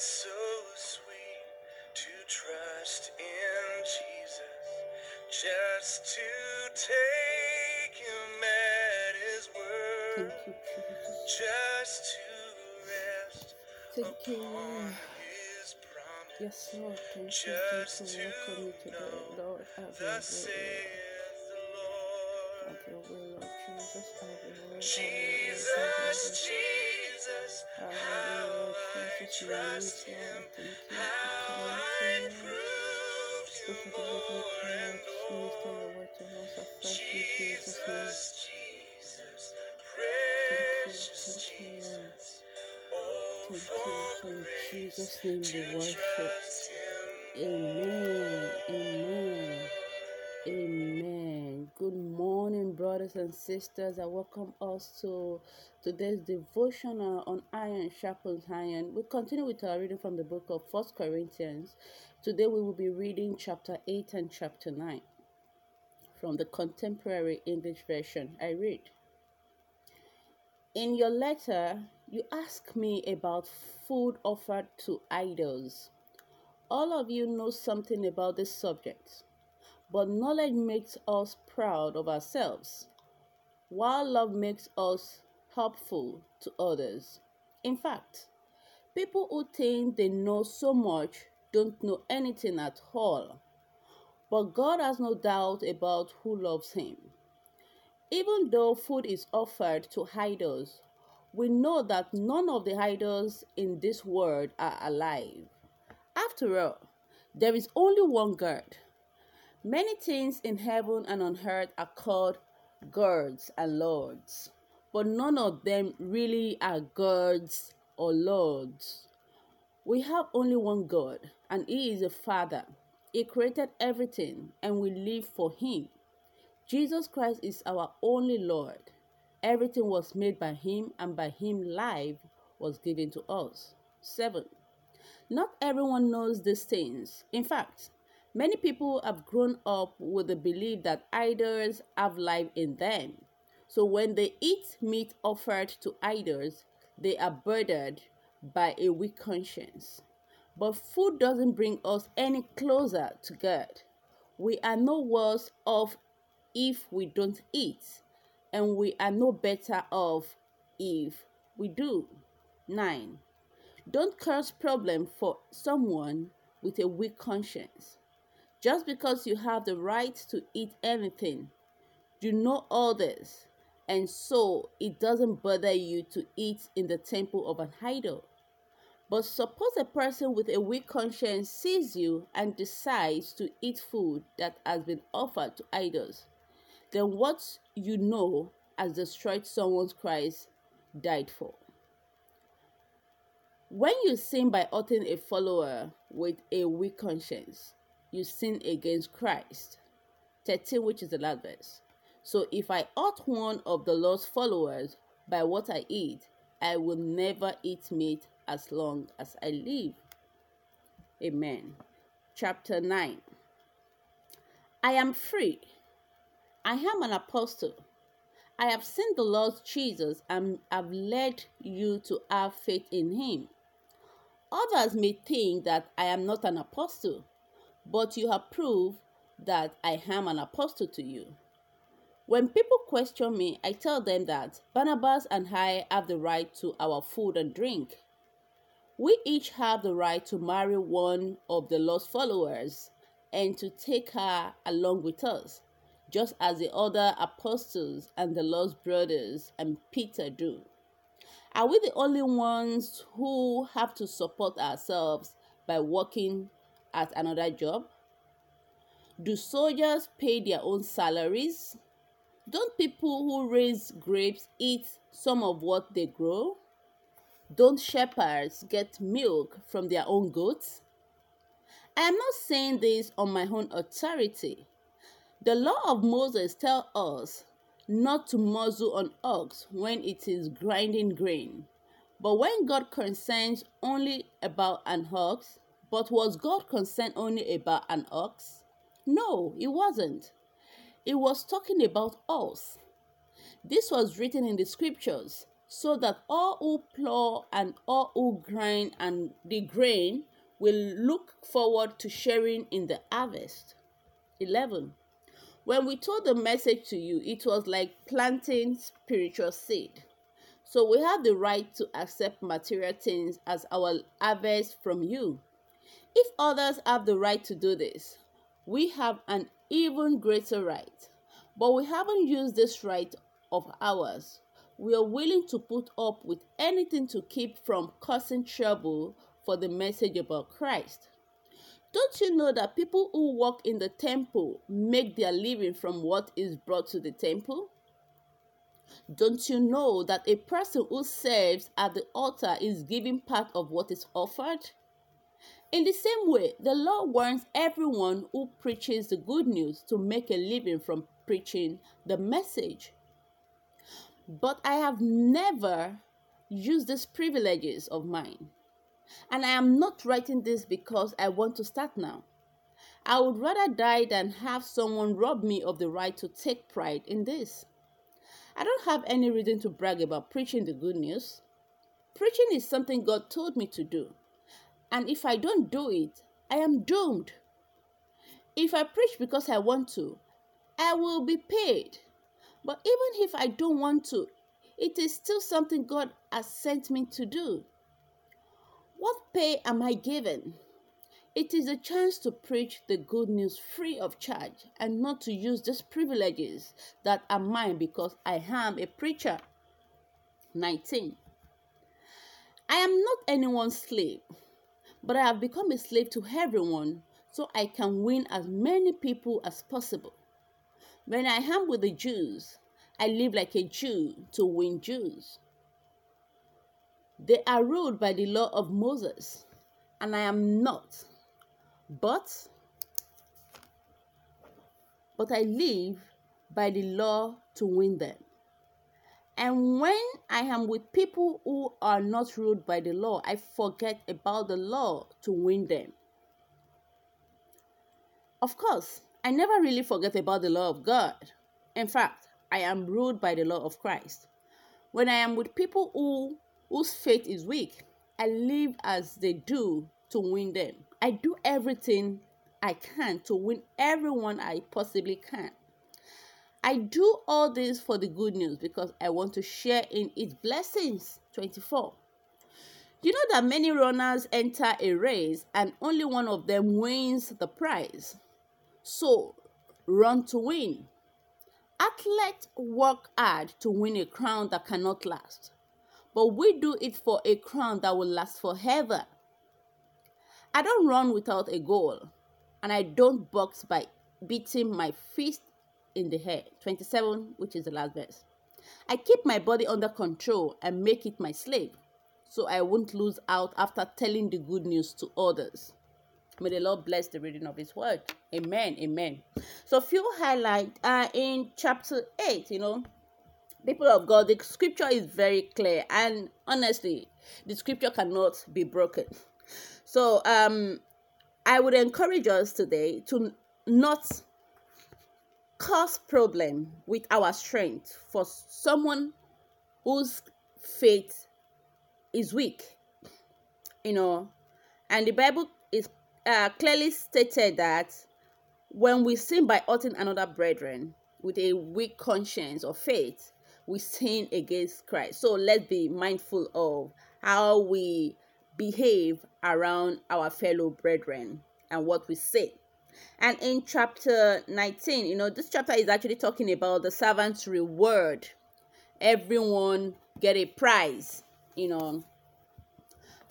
is so sweet to trust in Jesus, just to take him at his word, Thank you, Jesus. just to rest Thank you, upon his promise. Yes, Lord. Thank you. Thank you. Welcome me to today, know Lord. Have your Thus saith the Lord. Lord. Have your way, Lord Jesus. Have your way. Have your way. Have your Jesus. Jesus, trust him, how I coming to proved him Spirit of the living more and more. word to us afresh in Jesus' Jesus, Jesus, precious Thank you, Lord. Jesus. Oh, for grace to trust him Amen. Amen. Amen. Good morning, brothers and sisters. I welcome us to today's devotional uh, on iron sharpens iron. We continue with our reading from the book of First Corinthians. Today we will be reading chapter 8 and chapter 9 from the contemporary English version. I read In your letter, you ask me about food offered to idols. All of you know something about this subject. But knowledge makes us proud of ourselves, while love makes us helpful to others. In fact, people who think they know so much don't know anything at all. But God has no doubt about who loves Him. Even though food is offered to idols, we know that none of the idols in this world are alive. After all, there is only one God. Many things in heaven and on earth are called gods and lords, but none of them really are gods or lords. We have only one God, and He is a Father. He created everything, and we live for Him. Jesus Christ is our only Lord. Everything was made by Him, and by Him life was given to us. 7. Not everyone knows these things. In fact, Many people have grown up with the belief that idols have life in them. So when they eat meat offered to idols, they are burdened by a weak conscience. But food doesn't bring us any closer to God. We are no worse off if we don't eat, and we are no better off if we do. 9. Don't cause problem for someone with a weak conscience. Just because you have the right to eat anything, you know all this, and so it doesn't bother you to eat in the temple of an idol. But suppose a person with a weak conscience sees you and decides to eat food that has been offered to idols, then what you know has destroyed someone's Christ died for. When you sin by hurting a follower with a weak conscience, you sin against Christ. 13, which is the last verse. So if I hurt one of the Lord's followers by what I eat, I will never eat meat as long as I live. Amen. Chapter 9 I am free. I am an apostle. I have seen the Lord Jesus and have led you to have faith in him. Others may think that I am not an apostle but you have proved that I am an apostle to you. When people question me, I tell them that Barnabas and I have the right to our food and drink. We each have the right to marry one of the Lord's followers and to take her along with us, just as the other apostles and the Lord's brothers and Peter do. Are we the only ones who have to support ourselves by working at another job? Do soldiers pay their own salaries? Don't people who raise grapes eat some of what they grow? Don't shepherds get milk from their own goats? I am not saying this on my own authority. The law of Moses tells us not to muzzle an ox when it is grinding grain. But when God concerns only about an ox, but was God concerned only about an ox? No, it wasn't. It was talking about us. This was written in the scriptures so that all who plow and all who grind and the grain will look forward to sharing in the harvest. 11. When we told the message to you, it was like planting spiritual seed. So we have the right to accept material things as our harvest from you. If others have the right to do this, we have an even greater right. But we haven't used this right of ours. We are willing to put up with anything to keep from causing trouble for the message about Christ. Don't you know that people who work in the temple make their living from what is brought to the temple? Don't you know that a person who serves at the altar is giving part of what is offered? In the same way, the law warns everyone who preaches the good news to make a living from preaching the message. But I have never used these privileges of mine. And I am not writing this because I want to start now. I would rather die than have someone rob me of the right to take pride in this. I don't have any reason to brag about preaching the good news. Preaching is something God told me to do. And if I don't do it, I am doomed. If I preach because I want to, I will be paid. But even if I don't want to, it is still something God has sent me to do. What pay am I given? It is a chance to preach the good news free of charge and not to use these privileges that are mine because I am a preacher. 19. I am not anyone's slave, but I have become a slave to everyone so I can win as many people as possible. When I am with the Jews, I live like a Jew to win Jews. They are ruled by the law of Moses, and I am not. But but I live by the law to win them. And when I am with people who are not ruled by the law, I forget about the law to win them. Of course, I never really forget about the law of God. In fact, I am ruled by the law of Christ. When I am with people who whose faith is weak. I live as they do to win them. I do everything I can to win everyone I possibly can. I do all this for the good news because I want to share in its blessings. 24. You know that many runners enter a race and only one of them wins the prize. So, run to win. Athletes work hard to win a crown that cannot last but we do it for a crown that will last forever. I don't run without a goal, and I don't box by beating my fist in the head. 27, which is the last verse. I keep my body under control and make it my slave, so I won't lose out after telling the good news to others. May the Lord bless the reading of His word. Amen. Amen. So, few highlight uh, in chapter 8, you know, people of God, the scripture is very clear, and honestly, the scripture cannot be broken. So, um, I would encourage us today to not cause problem with our strength for someone whose faith is weak. You know, and the Bible is uh, clearly stated that when we sin by hurting another brethren with a weak conscience or faith, we sin against Christ. So let's be mindful of how we behave around our fellow brethren and what we say. And in chapter 19, you know, this chapter is actually talking about the servant's reward. Everyone get a prize, you know.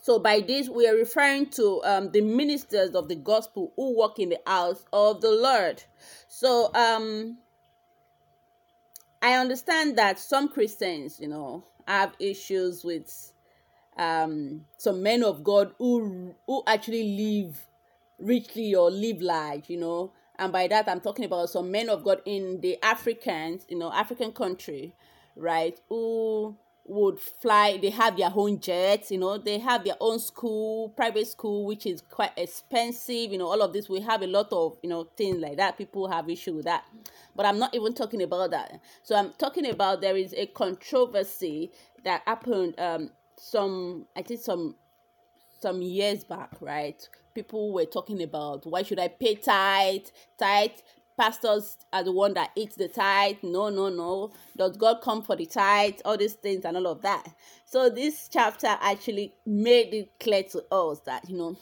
So by this, we are referring to um, the ministers of the gospel who work in the house of the Lord. So um, I understand that some Christians, you know, have issues with um, some men of God who who actually live richly or live large, you know. And by that, I'm talking about some men of God in the Africans, you know, African country, right, who would fly they have their own jets you know? They have their own school private school which is quite expensive you know? All of this we have a lot of you know things like that. People have issue with that. But i'm not even talking about that. So i'm talking about there is a controversy that happened um some I think some some years back, right? People were talking about why should I pay tithe? Tithe pastors are the one that eats the tithe. No, no, no. Does God come for the tithe? All these things and all of that. So this chapter actually made it clear to us that you know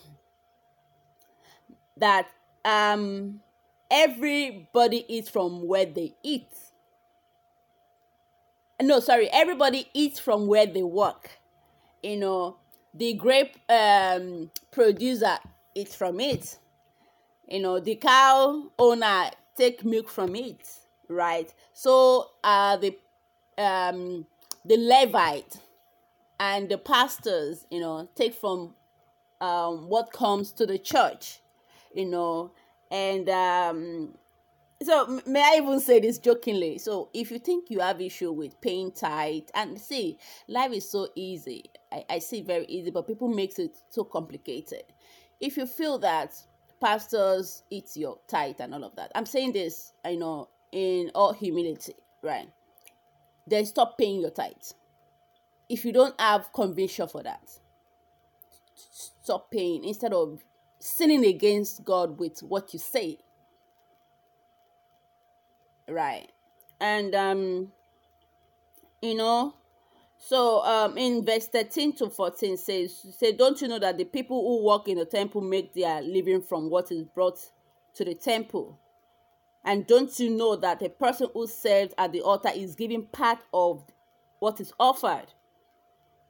that um everybody eats from where they eat. No, sorry, everybody eats from where they work. You know, the grape um producer eats from it. You know, the cow owner take milk from it, right? So uh the um the Levite and the pastors, you know, take from um what comes to the church, you know, and um so may I even say this jokingly? So if you think you have issue with paying tithe, and see, life is so easy. I, I see very easy, but people makes it so complicated. If you feel that pastors eat your tithe and all of that, I'm saying this, I know, in all humility, right? Then stop paying your tithe. If you don't have conviction for that, stop paying instead of sinning against God with what you say right. And um you know so um in verse 13 to 14 says say don't you know that the people who work in the temple make their living from what is brought to the temple? And don't you know that a person who serves at the altar is giving part of what is offered?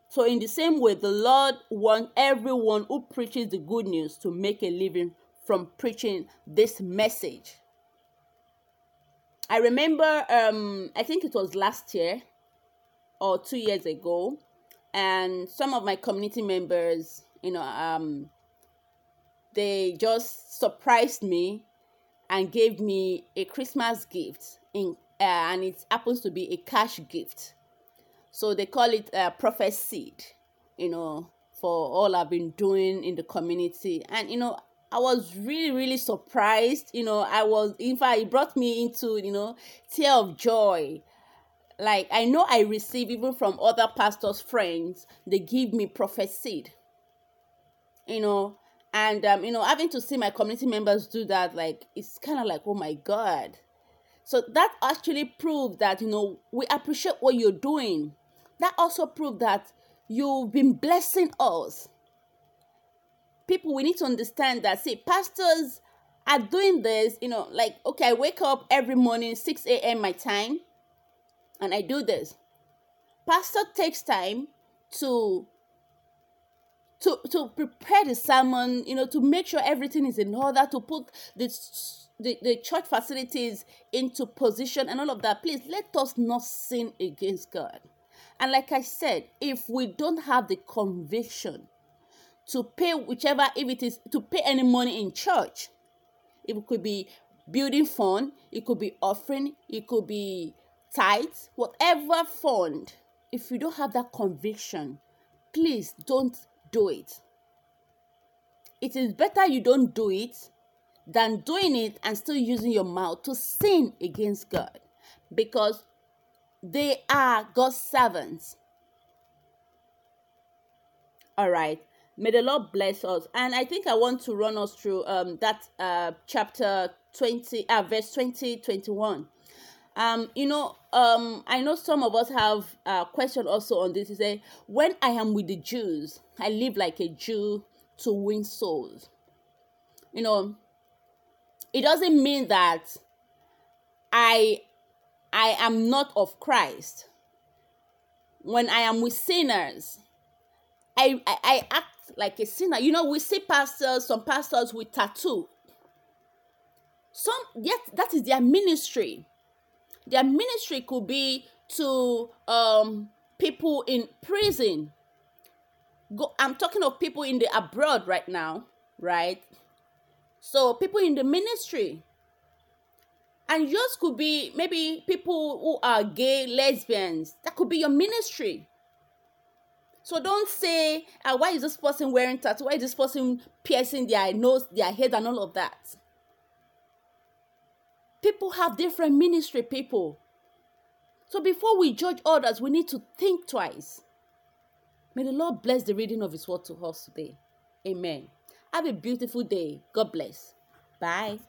So in the same way the lord wants everyone who preaches the good news to make a living from preaching this message I remember, um, I think it was last year or two years ago, and some of my community members, you know, um, they just surprised me and gave me a Christmas gift in, uh, and it happens to be a cash gift. So they call it uh, prophet seed, you know, for all I've been doing in the community. And you know, I was really, really surprised. You know, I was, in fact, it brought me into, you know, tear of joy. Like, I know I receive even from other pastors' friends, they give me prophet seed. You know, and, um, you know, having to see my community members do that, like, it's kind of like, oh my God. So that actually proved that, you know, we appreciate what you're doing. That also proved that you've been blessing us people we need to understand that see pastors are doing this you know like okay i wake up every morning 6 a.m my time and i do this. Pastor takes time to to to prepare the sermon you know to make sure everything is in order to put this the, the church facilities into position and all of that. Please let us not sin against god. And like i said if we don't have the conviction to pay whichever if it is to pay any money in church. It could be building fund it could be offering it could be tithes whatever fund. If you don't have that conviction please don't do it. It is better you don't do it than doing it and still using your mouth to sin against god. Because they are god's servants. All right May the Lord bless us. And I think I want to run us through um, that uh, chapter 20, uh, verse 20, 21. Um, you know, um, I know some of us have a question also on this. You say, when I am with the Jews, I live like a Jew to win souls. You know, it doesn't mean that I I am not of Christ. When I am with sinners, I, I, I act like a sinner. You know, we see pastors, some pastors with tattoo. Some yet that is their ministry. Their ministry could be to um people in prison. Go, I'm talking of people in the abroad right now, right? So people in the ministry. And yours could be maybe people who are gay, lesbians. That could be your ministry. So don't say, uh, why is this person wearing tattoo? Why is this person piercing their nose, their head, and all of that? People have different ministry, people. So before we judge others, we need to think twice. May the Lord bless the reading of His word to us today. Amen. Have a beautiful day. God bless. Bye.